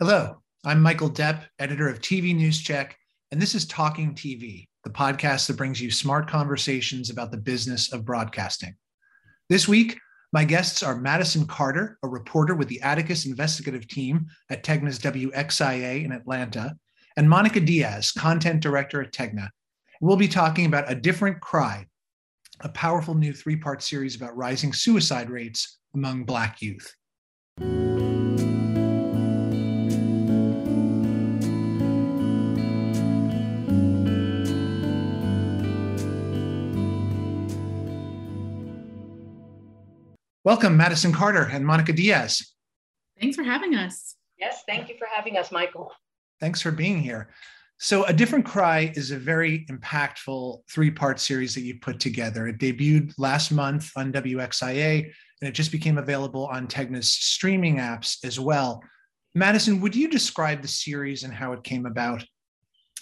Hello, I'm Michael Depp, editor of TV News Check, and this is Talking TV, the podcast that brings you smart conversations about the business of broadcasting. This week, my guests are Madison Carter, a reporter with the Atticus investigative team at Tegna's WXIA in Atlanta, and Monica Diaz, content director at Tegna. We'll be talking about A Different Cry, a powerful new three part series about rising suicide rates among Black youth. Welcome, Madison Carter and Monica Diaz. Thanks for having us. Yes, thank you for having us, Michael. Thanks for being here. So, A Different Cry is a very impactful three part series that you put together. It debuted last month on WXIA and it just became available on Tegna's streaming apps as well. Madison, would you describe the series and how it came about?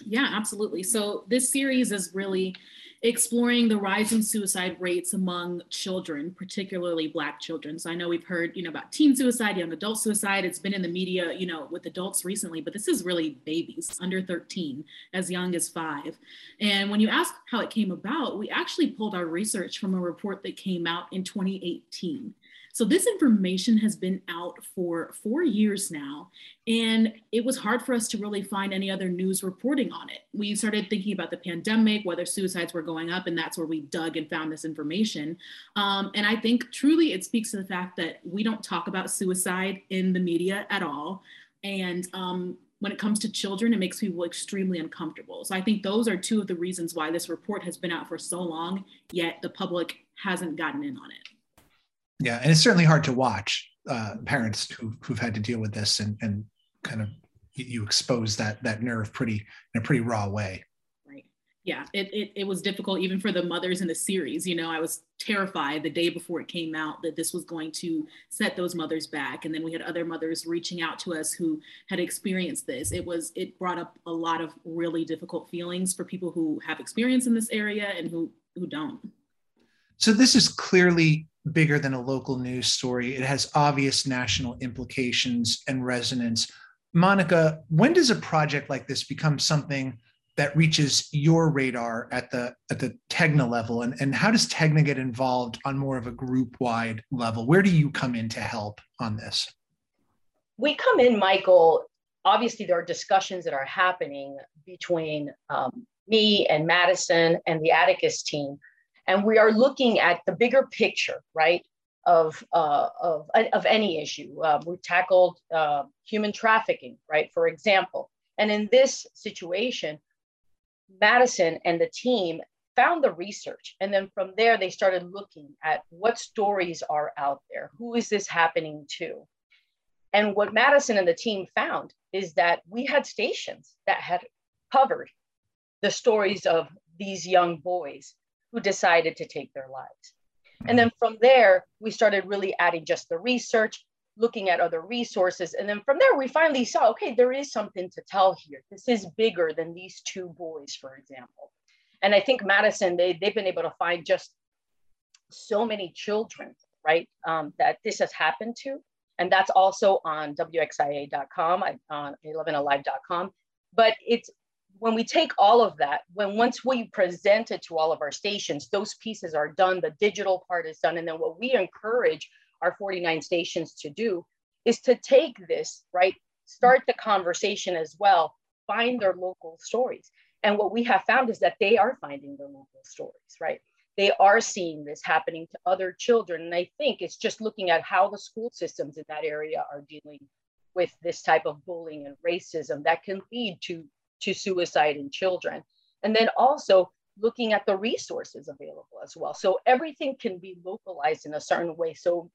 Yeah, absolutely. So, this series is really exploring the rising suicide rates among children, particularly Black children. So I know we've heard, you know, about teen suicide, young adult suicide. It's been in the media, you know, with adults recently, but this is really babies under 13, as young as five. And when you ask how it came about, we actually pulled our research from a report that came out in 2018. So this information has been out for four years now, and it was hard for us to really find any other news reporting on it. We started thinking about the pandemic, whether suicides were going up, and that's where we dug and found this information. Um, and I think truly it speaks to the fact that we don't talk about suicide in the media at all. And um, when it comes to children, it makes people extremely uncomfortable. So I think those are two of the reasons why this report has been out for so long, yet the public hasn't gotten in on it. Yeah, and it's certainly hard to watch uh, parents who, who've had to deal with this and, and kind of you expose that that nerve pretty in a pretty raw way. Right. Yeah, it, it, it was difficult even for the mothers in the series. You know, I was terrified the day before it came out that this was going to set those mothers back. And then we had other mothers reaching out to us who had experienced this. It was it brought up a lot of really difficult feelings for people who have experience in this area and who who don't. So this is clearly bigger than a local news story. It has obvious national implications and resonance. Monica, when does a project like this become something that reaches your radar at the at the Tegna level, and, and how does Tegna get involved on more of a group wide level? Where do you come in to help on this? We come in, Michael. Obviously, there are discussions that are happening between um, me and Madison and the Atticus team and we are looking at the bigger picture, right, of uh, of of any issue. Uh, we tackled uh, human trafficking, right, for example. And in this situation, Madison and the team found the research, and then from there they started looking at what stories are out there. Who is this happening to? And what Madison and the team found is that we had stations that had covered the stories of these young boys who decided to take their lives. And mm-hmm. then from there, we started really adding just the research, looking at other resources. And then from there, we finally saw okay, there is something to tell here. This is bigger than these two boys, for example. And I think Madison, they, they've been able to find just so many children, right, um, that this has happened to. And that's also on WXIA.com, on 11alive.com. But it's when we take all of that, when once we present it to all of our stations, those pieces are done, the digital part is done. And then what we encourage our 49 stations to do is to take this, right? Start the conversation as well, find their local stories. And what we have found is that they are finding their local stories, right? They are seeing this happening to other children. And I think it's just looking at how the school systems in that area are dealing with this type of bullying and racism that can lead to to suicide in children. And then also looking at the resources available as well. So everything can be localized in a certain way. So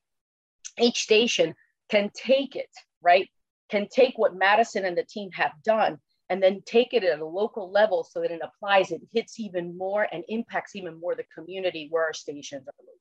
each station can take it, right? Can take what Madison and the team have done and then take it at a local level so that it applies, it hits even more and impacts even more the community where our stations are located.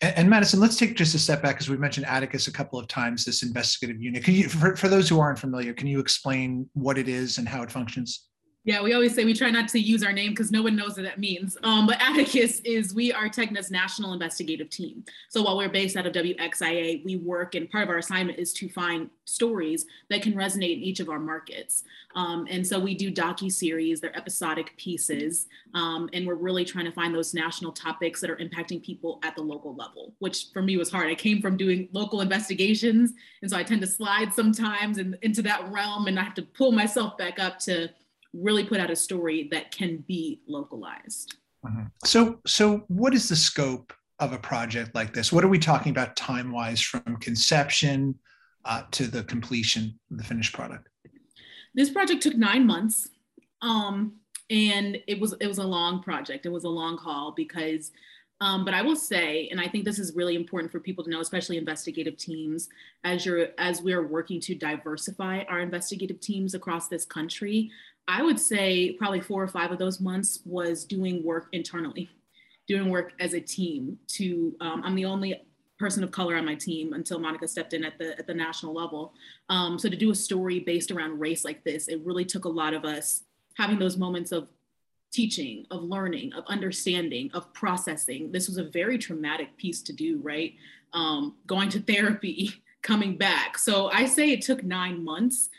And, Madison, let's take just a step back because we've mentioned Atticus a couple of times. This investigative unit. Can you, for, for those who aren't familiar, can you explain what it is and how it functions? Yeah, we always say we try not to use our name because no one knows what that means. Um, but Atticus is we are TEGNA's national investigative team. So while we're based out of WXIA, we work and part of our assignment is to find stories that can resonate in each of our markets. Um, and so we do docu series, they're episodic pieces, um, and we're really trying to find those national topics that are impacting people at the local level, which for me was hard. I came from doing local investigations, and so I tend to slide sometimes in, into that realm, and I have to pull myself back up to really put out a story that can be localized. Mm-hmm. So, so what is the scope of a project like this? What are we talking about time wise from conception uh, to the completion of the finished product? This project took nine months. Um, and it was it was a long project. It was a long haul because um, but I will say, and I think this is really important for people to know, especially investigative teams, as you're as we're working to diversify our investigative teams across this country. I would say probably four or five of those months was doing work internally, doing work as a team. To um, I'm the only person of color on my team until Monica stepped in at the at the national level. Um, so to do a story based around race like this, it really took a lot of us having those moments of teaching, of learning, of understanding, of processing. This was a very traumatic piece to do, right? Um, going to therapy, coming back. So I say it took nine months.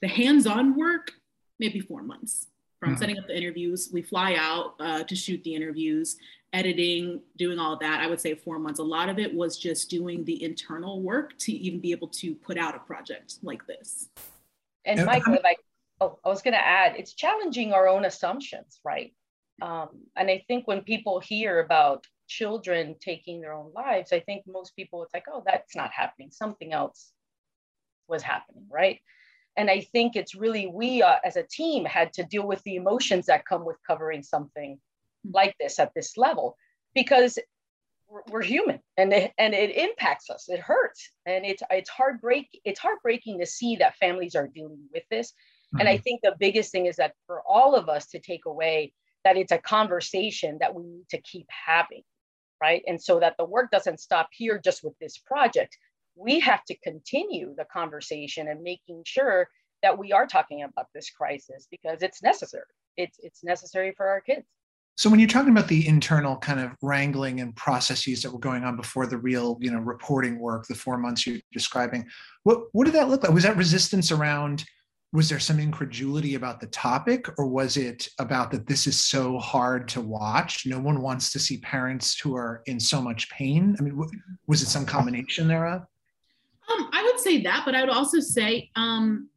The hands-on work maybe four months from mm-hmm. setting up the interviews. We fly out uh, to shoot the interviews, editing, doing all of that. I would say four months. A lot of it was just doing the internal work to even be able to put out a project like this. And Michael, if I, oh, I was going to add, it's challenging our own assumptions, right? Um, and I think when people hear about children taking their own lives, I think most people it's like, oh, that's not happening. Something else was happening, right? And i think it's really we uh, as a team had to deal with the emotions that come with covering something hmm. like this at this level because we're, we're human and it, and it impacts us it hurts and it's it's heartbreak it's heartbreaking to see that families are dealing with this mm-hmm. and i mm-hmm. think the biggest thing is that for all of us to take away that it's a conversation that we need to keep having right and so that the work doesn't stop here just with this project we have to continue the conversation and making sure that we are talking about this crisis because it's necessary. It's it's necessary for our kids. So when you're talking about the internal kind of wrangling and processes that were going on before the real, you know, reporting work, the four months you're describing, what what did that look like? Was that resistance around? Was there some incredulity about the topic, or was it about that this is so hard to watch? No one wants to see parents who are in so much pain. I mean, was it some combination thereof? Um, I would say that, but I would also say um,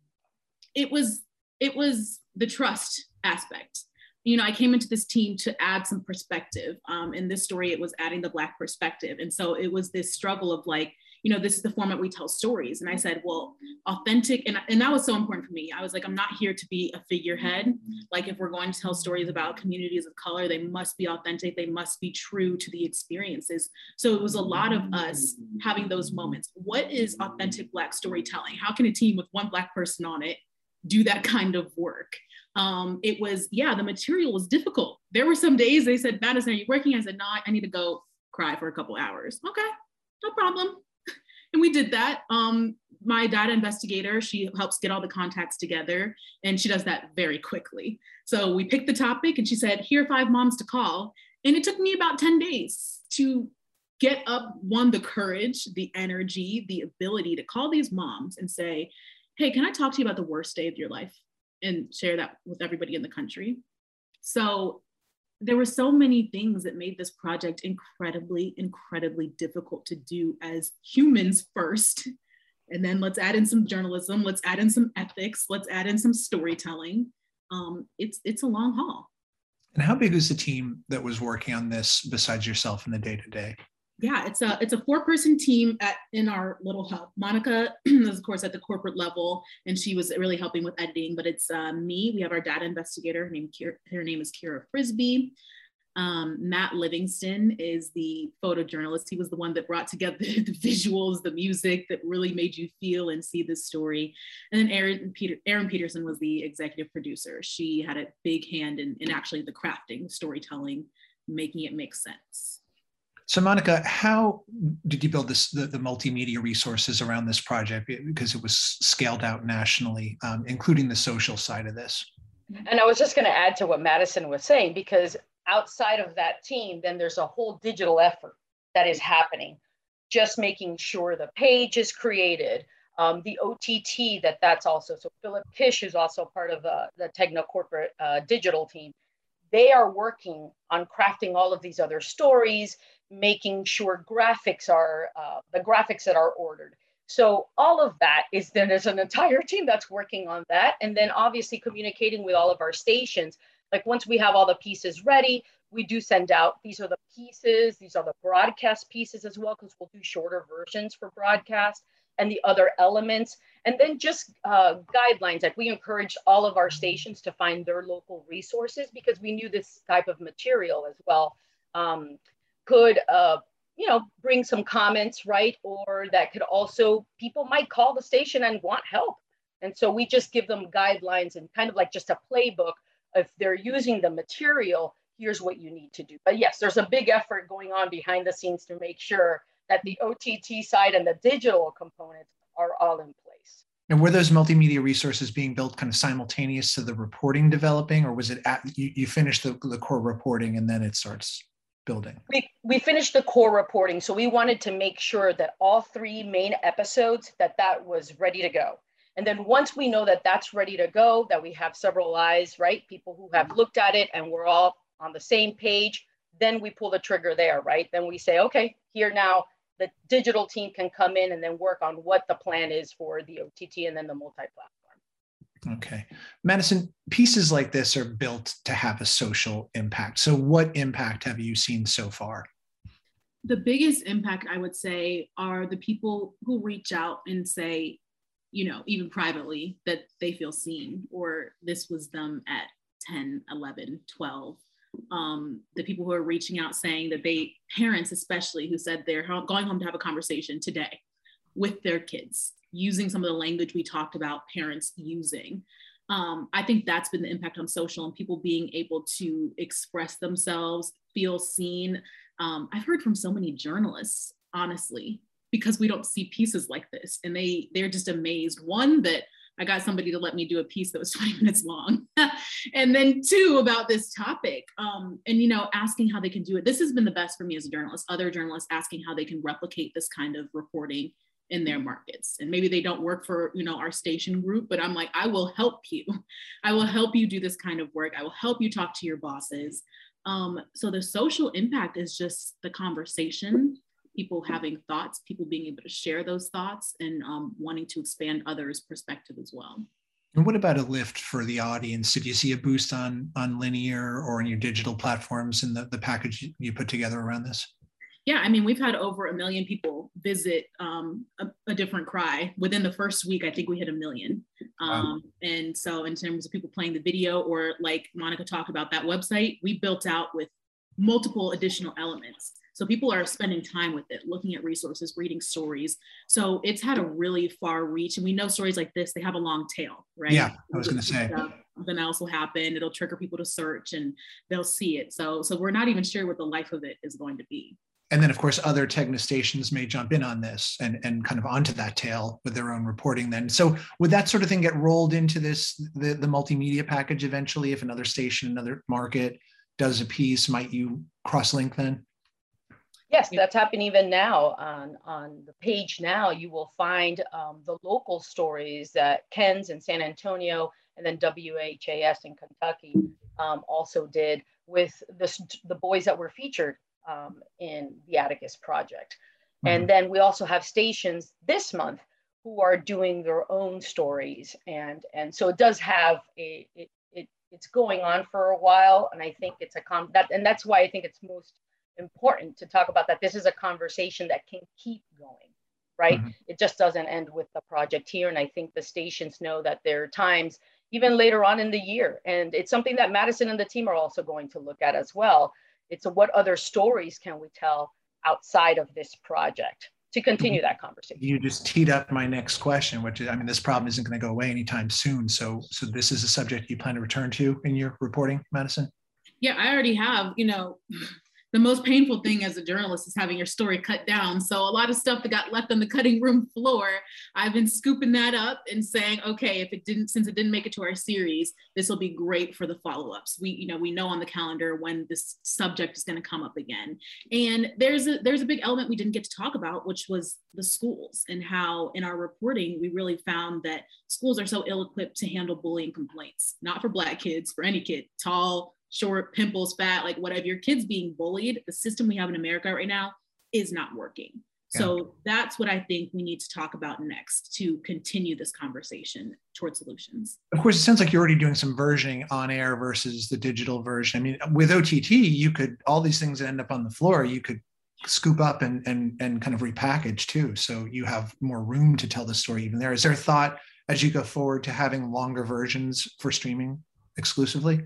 it was it was the trust aspect. You know, I came into this team to add some perspective. Um, in this story, it was adding the black perspective, and so it was this struggle of like, you know, this is the format we tell stories. And I said, well, authentic. And, and that was so important for me. I was like, I'm not here to be a figurehead. Like, if we're going to tell stories about communities of color, they must be authentic, they must be true to the experiences. So it was a lot of us having those moments. What is authentic Black storytelling? How can a team with one Black person on it do that kind of work? Um, it was, yeah, the material was difficult. There were some days they said, Madison, are you working? I said, no, I need to go cry for a couple hours. Okay, no problem and we did that. Um, my data investigator, she helps get all the contacts together and she does that very quickly. So we picked the topic and she said, here are five moms to call. And it took me about 10 days to get up one, the courage, the energy, the ability to call these moms and say, hey, can I talk to you about the worst day of your life and share that with everybody in the country? So there were so many things that made this project incredibly, incredibly difficult to do as humans first. And then let's add in some journalism, let's add in some ethics, let's add in some storytelling. Um, it's it's a long haul. And how big is the team that was working on this besides yourself in the day to day? Yeah, it's a it's a four person team at in our little hub. Monica is of course at the corporate level, and she was really helping with editing. But it's uh, me. We have our data investigator. Her name her name is Kira Frisbee. Um, Matt Livingston is the photojournalist. He was the one that brought together the visuals, the music that really made you feel and see this story. And then Aaron, Peter, Erin Peterson was the executive producer. She had a big hand in, in actually the crafting, storytelling, making it make sense. So, Monica, how did you build this the, the multimedia resources around this project because it was scaled out nationally, um, including the social side of this? And I was just going to add to what Madison was saying, because outside of that team, then there's a whole digital effort that is happening, just making sure the page is created, um, the OTT that that's also. So Philip Kish, who's also part of the, the Tegna corporate uh, digital team, they are working on crafting all of these other stories, making sure graphics are uh, the graphics that are ordered. So all of that is then there's an entire team that's working on that, and then obviously communicating with all of our stations. Like once we have all the pieces ready, we do send out these are the pieces, these are the broadcast pieces as well, because we'll do shorter versions for broadcast and the other elements. And then just uh, guidelines, like we encouraged all of our stations to find their local resources because we knew this type of material as well um, could, uh, you know, bring some comments, right? Or that could also, people might call the station and want help. And so we just give them guidelines and kind of like just a playbook. If they're using the material, here's what you need to do. But yes, there's a big effort going on behind the scenes to make sure that the OTT side and the digital components are all in place. And were those multimedia resources being built kind of simultaneous to the reporting developing, or was it at, you, you finished the, the core reporting and then it starts building? We, we finished the core reporting. So we wanted to make sure that all three main episodes, that that was ready to go. And then once we know that that's ready to go, that we have several eyes, right? People who have looked at it and we're all on the same page, then we pull the trigger there, right? Then we say, okay, here now the digital team can come in and then work on what the plan is for the OTT and then the multi-platform. Okay. Madison, pieces like this are built to have a social impact. So what impact have you seen so far? The biggest impact I would say are the people who reach out and say, you know, even privately that they feel seen or this was them at 10, 11, 12 um, the people who are reaching out saying that they, parents especially, who said they're going home to have a conversation today with their kids, using some of the language we talked about parents using. Um, I think that's been the impact on social and people being able to express themselves, feel seen. Um, I've heard from so many journalists, honestly, because we don't see pieces like this, and they they're just amazed. One that I got somebody to let me do a piece that was 20 minutes long. and then two about this topic. Um, and you know, asking how they can do it. This has been the best for me as a journalist, other journalists asking how they can replicate this kind of reporting in their markets. And maybe they don't work for, you know, our station group, but I'm like, I will help you. I will help you do this kind of work. I will help you talk to your bosses. Um, so the social impact is just the conversation people having thoughts, people being able to share those thoughts and um, wanting to expand others' perspective as well. And what about a lift for the audience? Did you see a boost on on linear or on your digital platforms in the, the package you put together around this? Yeah, I mean, we've had over a million people visit um, a, a, different cry within the first week. I think we hit a million. Um, wow. And so, in terms of people playing the video, or like Monica talked about that website, we built out with multiple additional elements. So people are spending time with it, looking at resources, reading stories. So it's had a really far reach. And we know stories like this, they have a long tail, right? Yeah, I was going to say. Something else will happen. It'll trigger people to search and they'll see it. So, so we're not even sure what the life of it is going to be. And then, of course, other Tegna stations may jump in on this and, and kind of onto that tail with their own reporting. Then, so would that sort of thing get rolled into this the, the multimedia package eventually? If another station, another market does a piece, might you cross link then? Yes, that's happening even now on, on the page now. You will find um, the local stories that KENS in San Antonio and then WHAS in Kentucky um, also did with the, the boys that were featured um, in the Atticus project. Mm-hmm. And then we also have stations this month who are doing their own stories. And, and so it does have a, it, it, it's going on for a while. And I think it's a, com that, and that's why I think it's most important to talk about that this is a conversation that can keep going right mm-hmm. it just doesn't end with the project here and i think the stations know that there are times even later on in the year and it's something that madison and the team are also going to look at as well it's a, what other stories can we tell outside of this project to continue mm-hmm. that conversation? You just teed up my next question which is i mean this problem isn't going to go away anytime soon. So so this is a subject you plan to return to in your reporting madison? Yeah i already have you know the most painful thing as a journalist is having your story cut down. So a lot of stuff that got left on the cutting room floor, I've been scooping that up and saying, okay, if it didn't, since it didn't make it to our series, this will be great for the follow-ups. We, you know, we know on the calendar when this subject is going to come up again. And there's a there's a big element we didn't get to talk about, which was the schools and how in our reporting we really found that schools are so ill-equipped to handle bullying complaints, not for Black kids, for any kid, tall, short, pimples, fat, like whatever, your kid's being bullied, the system we have in America right now is not working. Yeah. So that's what I think we need to talk about next to continue this conversation towards solutions. Of course, it sounds like you're already doing some versioning on air versus the digital version. I mean, with OTT, you could all these things that end up on the floor, you could scoop up and and and kind of repackage too. So you have more room to tell the story even there. Is there a thought as you go forward to having longer versions for streaming exclusively?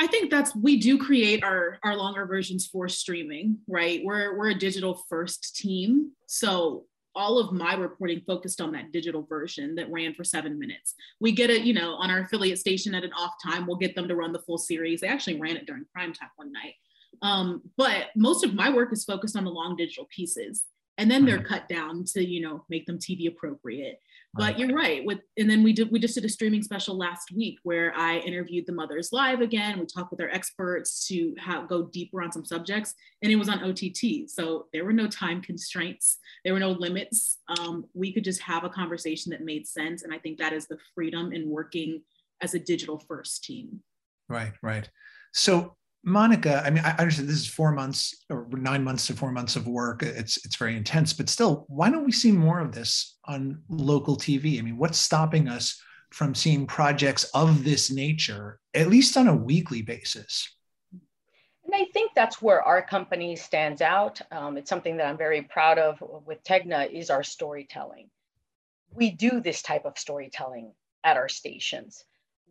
I think that's we do create our our longer versions for streaming, right? We're we're a digital first team, so all of my reporting focused on that digital version that ran for seven minutes. We get it, you know, on our affiliate station at an off time. We'll get them to run the full series. They actually ran it during prime time one night. Um, but most of my work is focused on the long digital pieces and then they're mm-hmm. cut down to you know make them tv appropriate but you're right with and then we did we just did a streaming special last week where i interviewed the mothers live again. We talked with our experts to have, go deeper on some subjects and it was on ott so there were no time constraints. There were no limits. Um, we could just have a conversation that made sense and i think that is the freedom in working as a digital first team. Right right. So Monica, I mean, I understand this is four months or nine months to four months of work. It's it's very intense, but still, why don't we see more of this on local TV? I mean, what's stopping us from seeing projects of this nature, at least on a weekly basis? And I think that's where our company stands out. Um, it's something that I'm very proud of with Tegna is our storytelling. We do this type of storytelling at our stations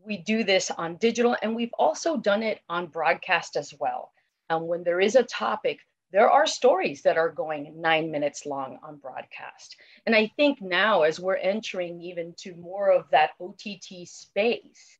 we do this on digital and we've also done it on broadcast as well. Um, when there is a topic, there are stories that are going nine minutes long on broadcast. And I think now, as we're entering even to more of that OTT space,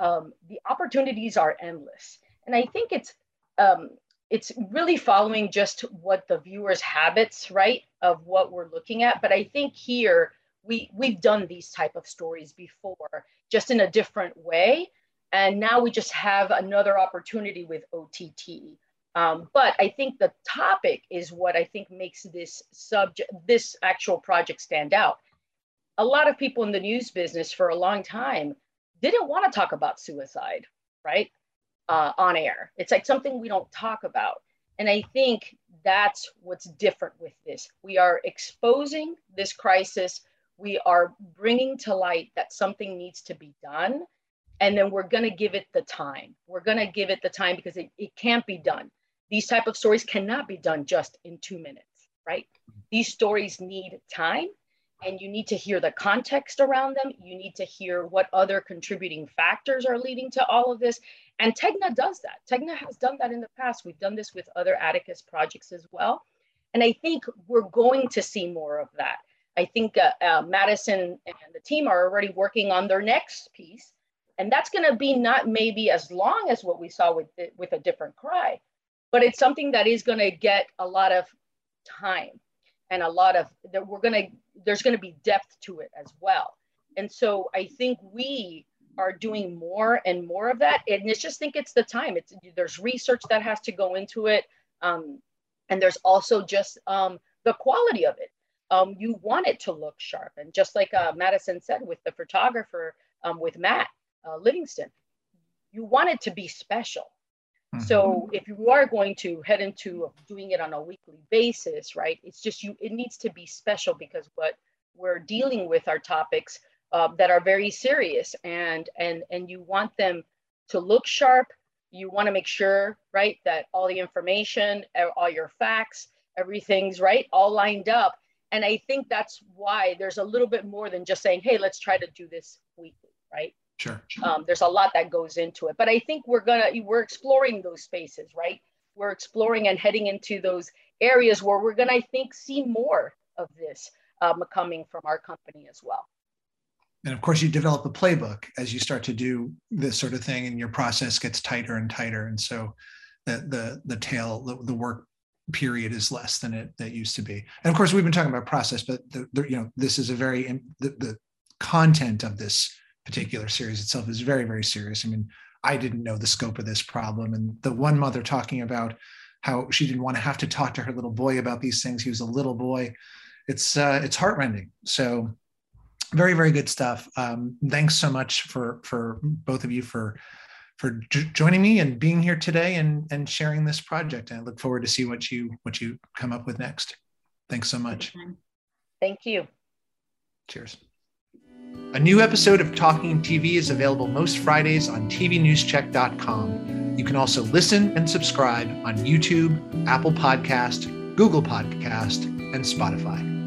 um, the opportunities are endless. And I think it's um, it's really following just what the viewers' habits, right, of what we're looking at. But I think here we we've done these type of stories before just in a different way. And now we just have another opportunity with ott um, but i think the topic is what i think makes this subject this actual project stand out. A lot of people in the news business for a long time didn't want to talk about suicide right? Uh, on air. It's like something we don't talk about. And i think that's what's different with this. We are exposing this crisis we are bringing to light that something needs to be done and then we're going to give it the time. We're going to give it the time because it, it can't be done. These type of stories cannot be done just in two minutes right? These stories need time and you need to hear the context around them. You need to hear what other contributing factors are leading to all of this. And tegna does that. Tegna has done that in the past. We've done this with other atticus projects as well. And i think we're going to see more of that I think uh, uh, Madison and the team are already working on their next piece. And that's going to be not maybe as long as what we saw with, the, with a different cry, but it's something that is going to get a lot of time and a lot of that we're going to, there's going to be depth to it as well. And so I think we are doing more and more of that. And it's just think it's the time. It's there's research that has to go into it. Um, and there's also just um, the quality of it um, you want it to look sharp. And just like uh, Madison said with the photographer, um, with Matt uh, Livingston, you want it to be special. Mm-hmm. So if you are going to head into doing it on a weekly basis, right? It's just you. It needs to be special because what we're dealing with are topics uh, that are very serious, and and and you want them to look sharp. You want to make sure, right, that all the information, all your facts, everything's right, all lined up, and I think that's why there's a little bit more than just saying, hey, let's try to do this weekly, right? Sure. Um, there's a lot that goes into it. But I think we're gonna we're exploring those spaces, right? We're exploring and heading into those areas where we're gonna, I think, see more of this um, coming from our company as well. And of course, you develop a playbook as you start to do this sort of thing, and your process gets tighter and tighter. And so the the the tail the, the work period is less than it that used to be. And of course, we've been talking about process, but the, the you know this is a very the, the content of this particular series itself is very very serious. I mean, I didn't know the scope of this problem, and the one mother talking about how she didn't want to have to talk to her little boy about these things. He was a little boy. It's uh, it's heartrending. So very very good stuff. Um, thanks so much for for both of you for for joining me and being here today and and sharing this project. And I look forward to see what you what you come up with next. Thanks so much. Thank you. Cheers. A new episode of Talking TV is available most Fridays on tvnewscheck.com. You can also listen and subscribe on YouTube, Apple Podcast, Google Podcast, and Spotify.